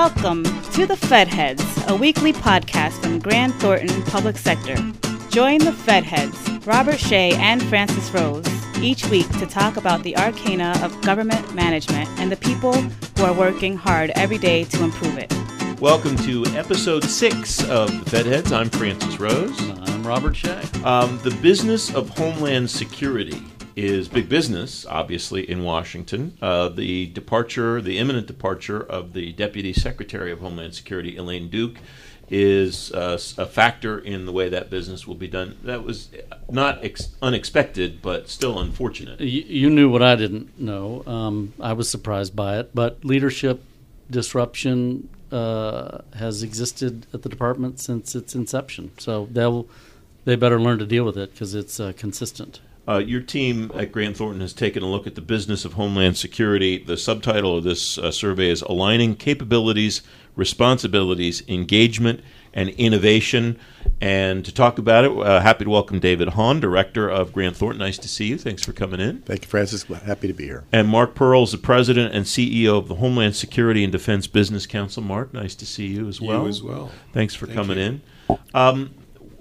Welcome to the Fed Heads, a weekly podcast from Grant Thornton Public Sector. Join the Fed Heads, Robert Shea and Francis Rose, each week to talk about the arcana of government management and the people who are working hard every day to improve it. Welcome to episode six of the Fed Heads. I'm Francis Rose. I'm Robert Shea. Um, the business of Homeland Security is big business, obviously, in Washington. Uh, the departure, the imminent departure of the Deputy Secretary of Homeland Security, Elaine Duke, is uh, a factor in the way that business will be done. That was not ex- unexpected, but still unfortunate. You, you, knew what I didn't know. Um, I was surprised by it, but leadership disruption uh, has existed at the department since its inception. So they'll they better learn to deal with it because it's uh, consistent. Uh, your team at Grant Thornton has taken a look at the business of Homeland Security. The subtitle of this uh, survey is Aligning Capabilities, Responsibilities, Engagement, and Innovation. And to talk about it, uh, happy to welcome David Hahn, Director of Grant Thornton. Nice to see you. Thanks for coming in. Thank you, Francis. Happy to be here. And Marc Pearl is the President and CEO of the Homeland Security and Defense Business Council. Marc, nice to see you as well. You as well. Thanks for Thank coming you. in. Um,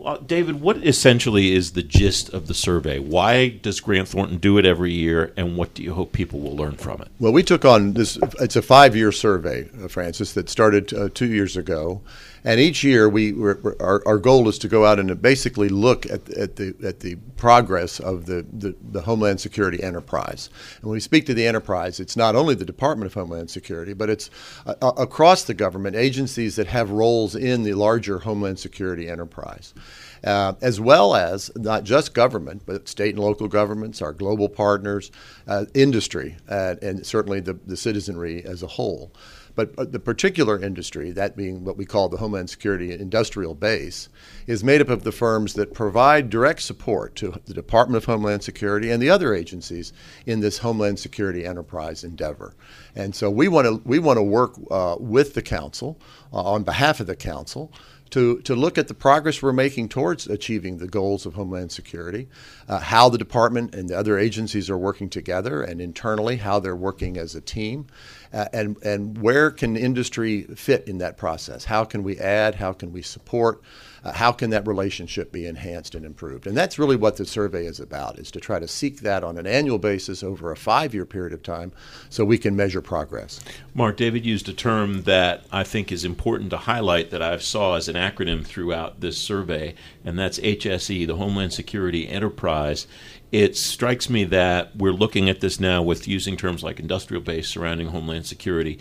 uh, David, what essentially is the gist of the survey? Why does Grant Thornton do it every year, and what do you hope people will learn from it? Well, we took on this, it's a five year survey, uh, Francis, that started uh, two years ago. And each year, we our, our goal is to go out and basically look at, at the at the progress of the, the, the, Homeland Security enterprise. And when we speak to the enterprise, it's not only the Department of Homeland Security, but it's uh, across the government agencies that have roles in the larger Homeland Security enterprise. Uh, as well as not just government, but state and local governments, our global partners, uh, industry, uh, and certainly the, the citizenry as a whole. But the particular industry, that being what we call the Homeland Security industrial base, is made up of the firms that provide direct support to the Department of Homeland Security and the other agencies in this Homeland Security enterprise endeavor. And so we want to we want to work uh, with the council uh, on behalf of the council to, to look at the progress we're making towards achieving the goals of Homeland Security, uh, how the department and the other agencies are working together, and internally how they're working as a team, uh, and, and where can industry fit in that process? How can we add? How can we support? Uh, how can that relationship be enhanced and improved? And that's really what the survey is about, is to try to seek that on an annual basis over a five-year period of time so we can measure progress. Marc, David used a term that I think is important to highlight that I saw as an acronym throughout this survey, and that's HSE, the Homeland Security Enterprise it strikes me that we're looking at this now with using terms like industrial base surrounding homeland security.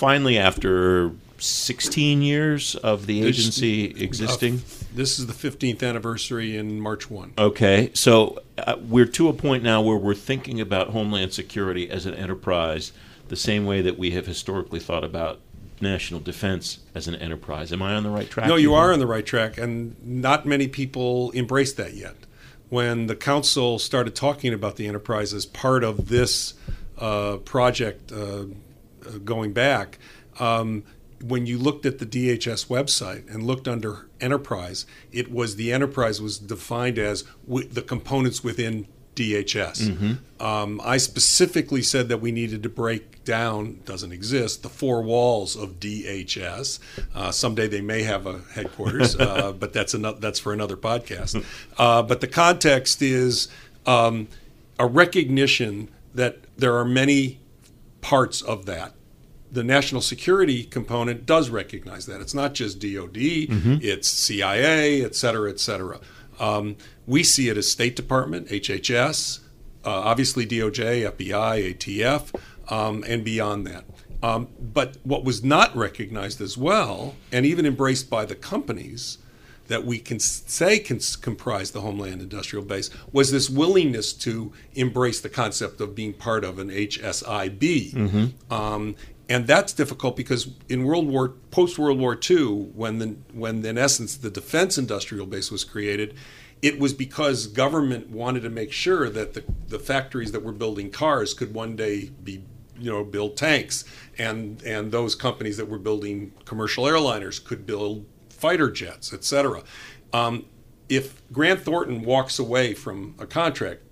Finally, after 16 years of the agency existing? Uh, this is the 15th anniversary in March 1. Okay, so uh, we're to a point now where we're thinking about Homeland Security as an enterprise the same way that we have historically thought about national defense as an enterprise. Am I on the right track? No, you are on the right track, and not many people embrace that yet. When the council started talking about the enterprise as part of this uh, project uh going back, um, when you looked at the DHS website and looked under enterprise, it was the enterprise was defined as w- the components within DHS. Mm-hmm. Um, I specifically said that we needed to break down, doesn't exist, the four walls of DHS. Uh, someday they may have a headquarters, uh, but that's another, that's for another podcast. Uh, but the context is um, a recognition that there are many parts of that the national security component does recognize that. It's not just DOD, mm-hmm. it's CIA, et cetera, et cetera. Um, we see it as State Department, HHS, uh, obviously DOJ, FBI, ATF, um, and beyond that. Um, but what was not recognized as well, and even embraced by the companies that we can say can comprise the Homeland Industrial Base, was this willingness to embrace the concept of being part of an HSIB. Mm-hmm. Um, and that's difficult because in World War post World War II, when the when in essence the defense industrial base was created, it was because government wanted to make sure that the, the factories that were building cars could one day be you know build tanks and and those companies that were building commercial airliners could build fighter jets etc um, if grant thornton walks away from a contract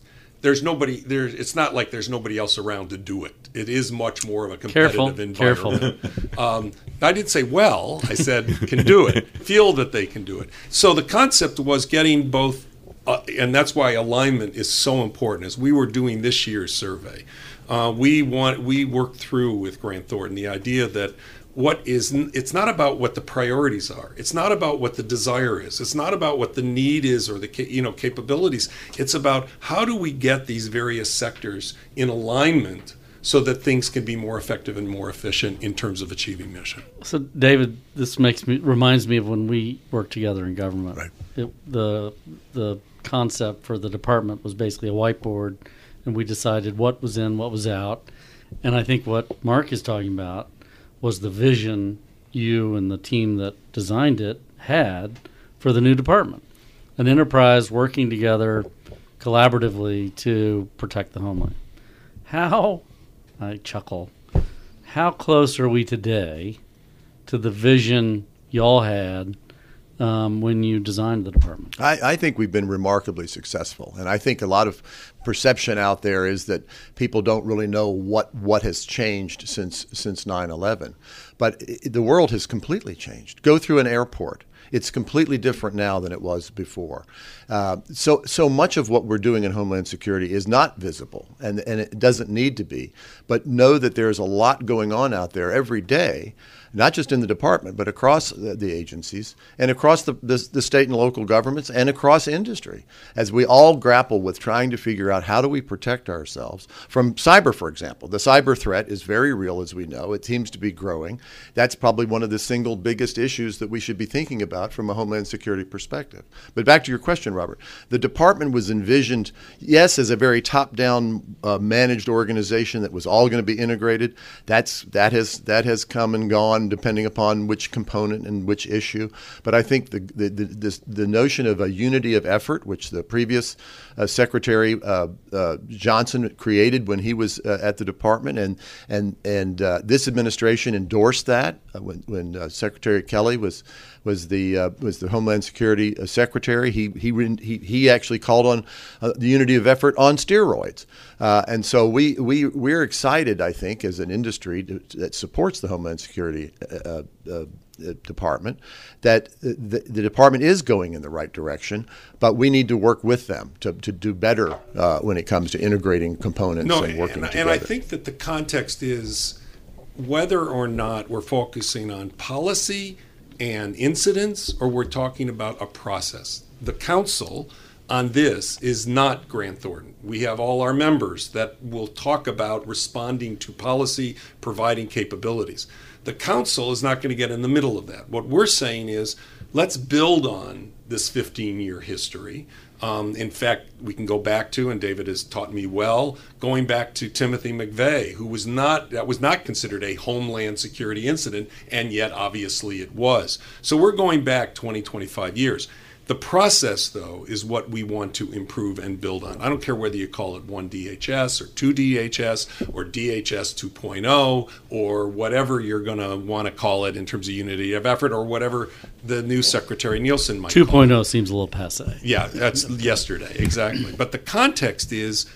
there's nobody there. It's not like there's nobody else around to do it. It is much more of a competitive Careful, environment. Um, I did say well. I said can do it. Feel that they can do it. So the concept was getting both, uh, and that's why alignment is so important. As we were doing this year's survey, uh, we want we worked through with Grant Thornton the idea that what is it's not about what the priorities are it's not about what the desire is it's not about what the need is or the you know capabilities it's about how do we get these various sectors in alignment so that things can be more effective and more efficient in terms of achieving mission So, David, this makes me reminds me of when we worked together in government. Right. It, the the concept for the department was basically a whiteboard, and we decided what was in, what was out. And I think what Marc is talking about was the vision you and the team that designed it had for the new department, an enterprise working together collaboratively to protect the homeland. How, I chuckle, how close are we today to the vision y'all had um, when you designed the department? I, I think we've been remarkably successful, and I think a lot of perception out there is that people don't really know what what has changed since since 9/11. But i the world has completely changed. Go through an airport. It's completely different now than it was before. Uh, so, so much of what we're doing in Homeland Security is not visible, and, and it doesn't need to be. But know that there's a lot going on out there every day not just in the department, but across the, agencies and across the, the, the, state and local governments and across industry as we all grapple with trying to figure out how do we protect ourselves from cyber, for example. The cyber threat is very real, as we know. It seems to be growing. That's probably one of the single biggest issues that we should be thinking about from a Homeland Security perspective. But back to your question, Robert. The department was envisioned, yes, as a very top down uh, managed organization that was all going to be integrated. That's, that, has, that has come and gone depending upon which component and which issue. But I think the the, the, this, the notion of a unity of effort, which the previous uh, Secretary uh, uh, Johnson created when he was uh, at the department, and and and uh, this administration endorsed that when when Secretary Kelly was was the was the Homeland Security Secretary. He he he he actually called on the unity of effort on steroids, and so we we we're excited. I think as an industry to, that supports the Homeland Security uh, uh, department that the, the, department is going in the right direction, but we need to work with them to, to do better uh, when it comes to integrating components no, and working and, together. And I think that the context is whether or not we're focusing on policy and incidents or we're talking about a process. The council on this is not Grant Thornton. We have all our members that will talk about responding to policy, providing capabilities. The council is not going to get in the middle of that. What we're saying is let's build on this 15 year history. Um, in fact, we can go back to, and David has taught me well, going back to Timothy McVeigh, who was not that was not considered a homeland security incident, and yet obviously it was. So we're going back 20, 25 years. The process, though, is what we want to improve and build on. I don't care whether you call it one DHS or two DHS or DHS 2.0 or whatever you're going to want to call it in terms of unity of effort or whatever the new Secretary Nielsen might 2.0 seems a little passe. Yeah, that's yesterday, exactly. But the context is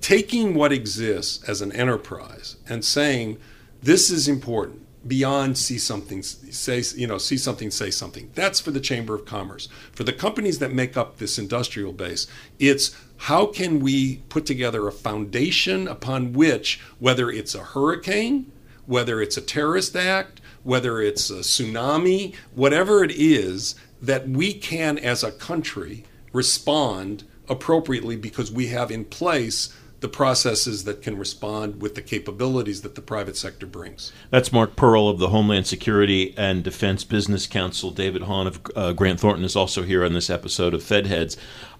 taking what exists as an enterprise and saying, this is important beyond see something say you know see something say something. That's for the chamber of commerce. For the companies that make up this industrial base it's how can we put together a foundation upon which whether it's a hurricane whether it's a terrorist act whether it's a tsunami whatever it is that we can as a country respond appropriately because we have in place the processes that can respond with the capabilities that the private sector brings. That's Marc Pearl of the Homeland Security and Defense Business Council. David Hahn of uh, Grant Thornton is also here on this episode of Fed Heads.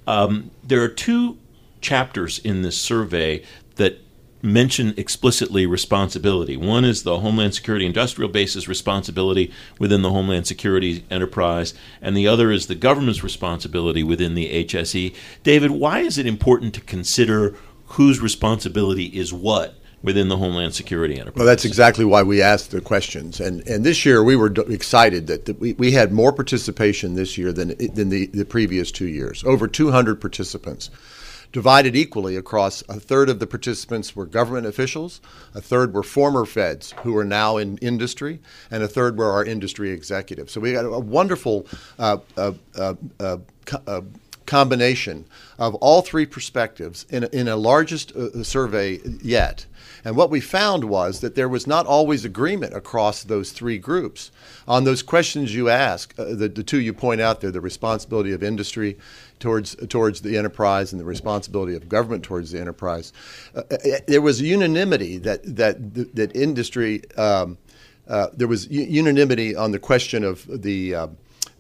Um, there are two chapters in this survey that mention explicitly responsibility. One is the Homeland Security industrial base's responsibility within the Homeland Security enterprise, and the other is the government's responsibility within the HSE. David, why is it important to consider whose responsibility is what within the Homeland Security enterprise. Well, that's exactly why we asked the questions. And and this year we were excited that, that we, we had more participation this year than than the, the previous two years. Over 200 participants divided equally across a third of the participants were government officials, a third were former feds who are now in industry, and a third were our industry executives. So we got a wonderful uh, uh, uh, uh uh, combination of all three perspectives in, in a largest uh, survey yet. And what we found was that there was not always agreement across those three groups on those questions you ask. Uh, the, the two you point out there, the responsibility of industry towards towards the enterprise and the responsibility of government towards the enterprise. Uh, uh there was unanimity that that that industry. Um, uh, there was unanimity on the question of the uh,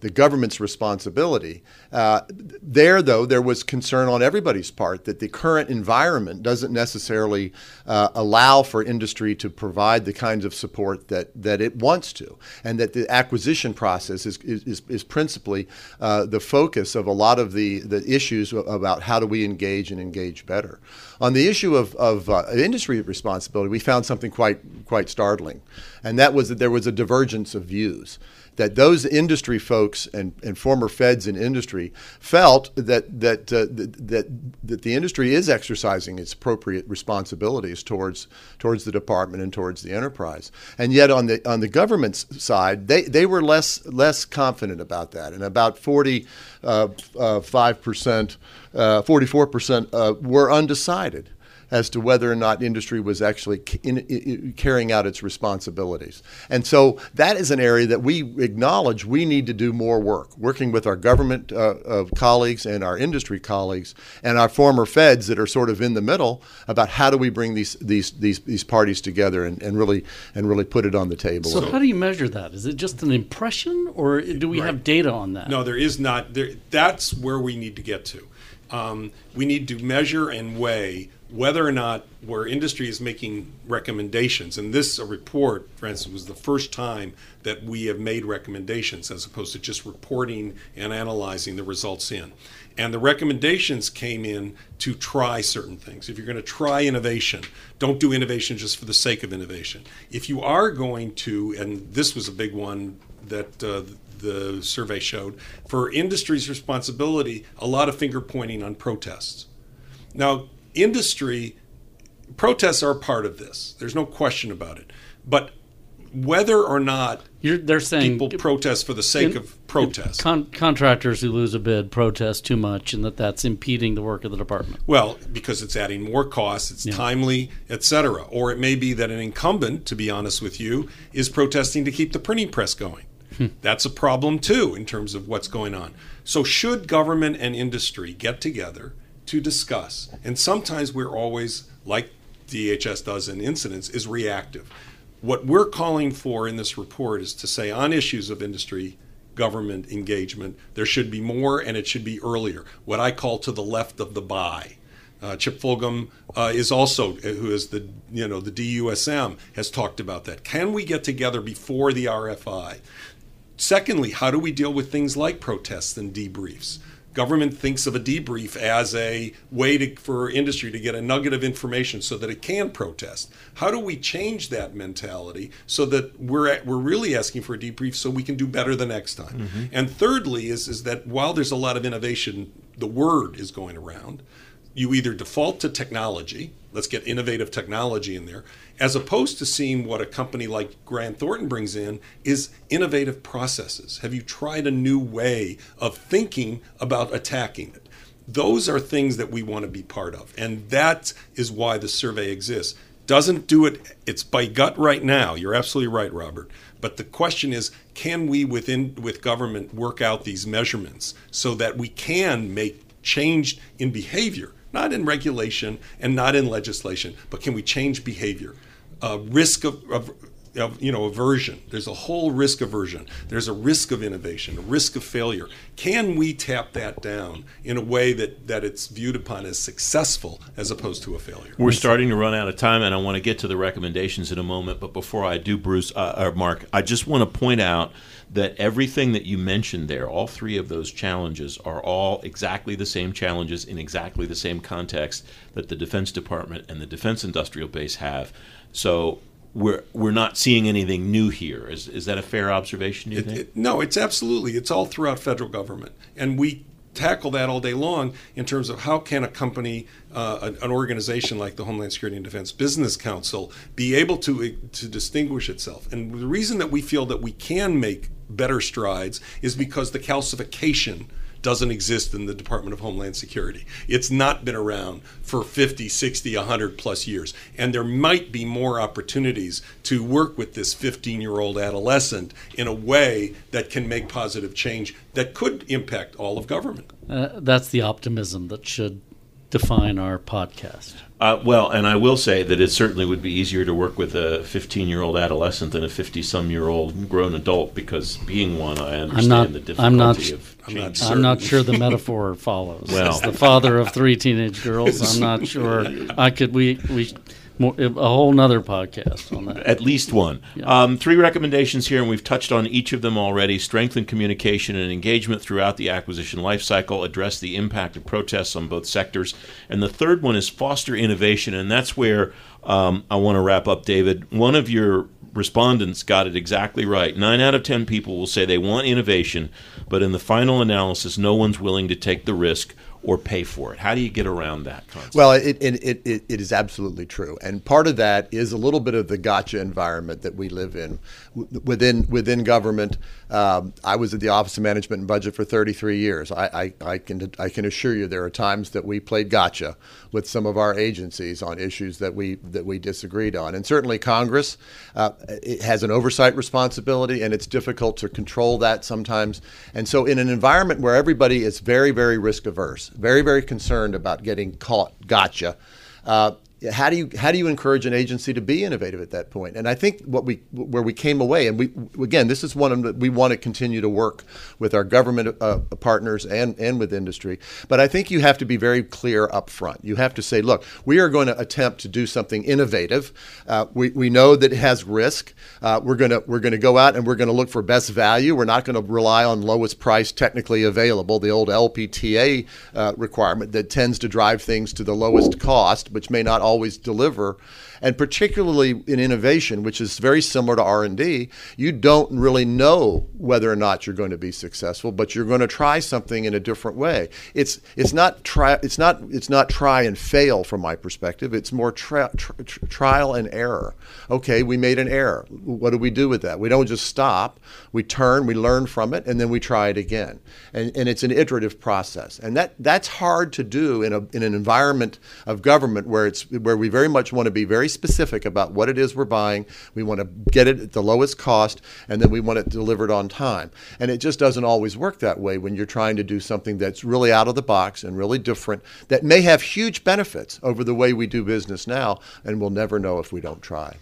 the government's responsibility. Uh, there, though, there was concern on everybody's part that the current environment doesn't necessarily uh, allow for industry to provide the kinds of support that, that it wants to, and that the acquisition process is, is, is principally uh, the focus of a lot of the, the issues about how do we engage and engage better. On the issue of, of uh, industry responsibility, we found something quite, quite startling, and that was that there was a divergence of views that those industry folks and, and former feds in industry felt that that, uh, that that the industry is exercising its appropriate responsibilities towards towards the department and towards the enterprise. And yet on the on the government's side, they, they were less less confident about that. And about 45 percent, uh, 44 percent uh, were undecided as to whether or not industry was actually in, in, carrying out its responsibilities. And so that is an area that we acknowledge we need to do more work, working with our government uh, colleagues and our industry colleagues and our former feds that are sort of in the middle about how do we bring these these these, these parties together and, and really and really put it on the table. So how do you measure that? Is it just an impression or do we right. have data on that? No, there is not. There, that's where we need to get to. Um, we need to measure and weigh whether or not where industry is making recommendations, and this report, for instance, was the first time that we have made recommendations as opposed to just reporting and analyzing the results in. And the recommendations came in to try certain things. If you're going to try innovation, don't do innovation just for the sake of innovation. If you are going to, and this was a big one that uh, the survey showed, for industry's responsibility, a lot of finger pointing on protests. Now, industry protests are part of this. There's no question about it. But whether or not You're, they're saying people protest for the sake in, of protest, con- contractors who lose a bid protest too much, and that that's impeding the work of the department. Well, because it's adding more costs, it's yeah. timely, etc. Or it may be that an incumbent, to be honest with you, is protesting to keep the printing press going. That's a problem too in terms of what's going on. So, should government and industry get together? to discuss. And sometimes we're always, like DHS does in incidents, is reactive. What we're calling for in this report is to say on issues of industry government engagement, there should be more and it should be earlier. What I call to the left of the buy. Uh, Chip Fulghum uh, is also, uh, who is the you know the DUSM, has talked about that. Can we get together before the RFI? Secondly, how do we deal with things like protests and debriefs? government thinks of a debrief as a way to, for industry to get a nugget of information so that it can protest. How do we change that mentality so that we're at, we're really asking for a debrief so we can do better the next time? Mm-hmm. And thirdly is is that while there's a lot of innovation, the word is going around. You either default to technology, let's get innovative technology in there, as opposed to seeing what a company like Grant Thornton brings in is innovative processes. Have you tried a new way of thinking about attacking it? Those are things that we want to be part of. And that is why the survey exists. Doesn't do it, it's by gut right now. You're absolutely right, Robert. But the question is, can we within with government work out these measurements so that we can make change in behavior, not in regulation and not in legislation, but can we change behavior? uh, risk of, of, of, you know aversion. There's a whole risk aversion. There's a risk of innovation, a risk of failure. Can we tap that down in a way that that it's viewed upon as successful as opposed to a failure? We're starting to run out of time, and I want to get to the recommendations in a moment. But before I do, Bruce uh, or Marc, I just want to point out that everything that you mentioned there, all three of those challenges, are all exactly the same challenges in exactly the same context that the Defense Department and the defense industrial base have. So we're we're not seeing anything new here. Is is that a fair observation? Do you it, think? It, no, it's absolutely. It's all throughout federal government, and we tackle that all day long in terms of how can a company, uh, an, an organization like the Homeland Security and Defense Business Council, be able to to distinguish itself. And the reason that we feel that we can make better strides is because the calcification doesn't exist in the Department of Homeland Security. It's not been around for 50, 60, 100 plus years. And there might be more opportunities to work with this 15 year old adolescent in a way that can make positive change that could impact all of government. Uh, that's the optimism that should define our podcast. Uh, well, and I will say that it certainly would be easier to work with a 15 year old adolescent than a 50 some year old grown adult because being one, I understand not- the I'm difficulty not- of I'm not change. I'm not sure the metaphor follows. Well. As the father of three teenage girls, I'm not sure. I could we we more, a whole nother podcast on that. At least one. Um, three recommendations here, and we've touched on each of them already. Strengthen communication and engagement throughout the acquisition lifecycle. Address the impact of protests on both sectors. And the third one is foster innovation, and that's where um, I want to wrap up, David. One of your respondents got it exactly right. Nine out of ten people will say they want innovation, but in the final analysis, no one's willing to take the risk or pay for it. How do you get around that concept? Well, it, it, it, it, is absolutely true. And part of that is a little bit of the gotcha environment that we live in. Within, within government, um, I was at the Office of Management and Budget for 33 years. I, I, I, can, I can assure you there are times that we played gotcha with some of our agencies on issues that we, that we disagreed on. And certainly Congress uh, has an oversight responsibility, and it's difficult to control that sometimes. And so, in an environment where everybody is very, very risk averse, very, very concerned about getting caught. Gotcha, uh, how do you how do you encourage an agency to be innovative at that point? And I think what we where we came away, and we again, this is one the, we want to continue to work with our government uh, partners and and with industry. But I think you have to be very clear up front. You have to say, look, we are going to attempt to do something innovative. Uh, we we know that it has risk. Uh, we're gonna we're gonna go out and we're to look for best value. We're not going to rely on lowest price technically available, the old LPTA uh, requirement that tends to drive things to the lowest cost, which may not always deliver. And particularly in innovation which is very similar to r&d you don't really know whether or not you're going to be successful but you're going to try something in a different way. It's it's not try it's not it's not try and fail from my perspective. It's more tri- tri- trial and error. Okay we made an error. What do we do with that? We don't just stop. We turn we learn from it and then we try it again. And, and it's an iterative process. And that that's hard to do in a in an environment of government where it's where we very much want to be very specific about what it is we're buying. We want to get it at the lowest cost, and then we want it delivered on time. And it just doesn't always work that way when you're trying to do something that's really out of the box and really different that may have huge benefits over the way we do business now, and we'll never know if we don't try.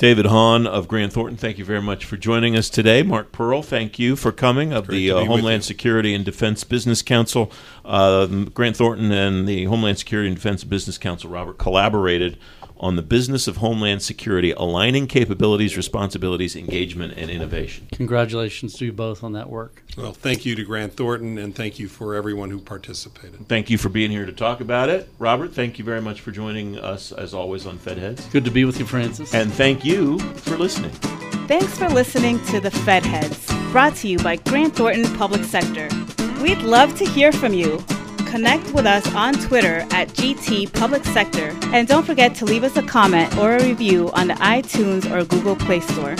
David Hahn of Grant Thornton, thank you very much for joining us today. Marc Pearl, thank you for coming of the uh, Homeland. Security and Defense Business Council. Uh, Grant Thornton and the Homeland Security and Defense Business Council, Robert, collaborated on the business of Homeland Security, aligning capabilities, responsibilities, engagement, and innovation. Congratulations to you both on that work. Well, thank you to Grant Thornton, and thank you for everyone who participated. Thank you for being here to talk about it. Robert, thank you very much for joining us, as always, on Fedheads. Good to be with you, Francis. And thank you for listening. Thanks for listening to The Fed Heads, brought to you by Grant Thornton Public Sector. We'd love to hear from you. Connect with us on Twitter at GT Public Sector. And don't forget to leave us a comment or a review on the iTunes or Google Play Store.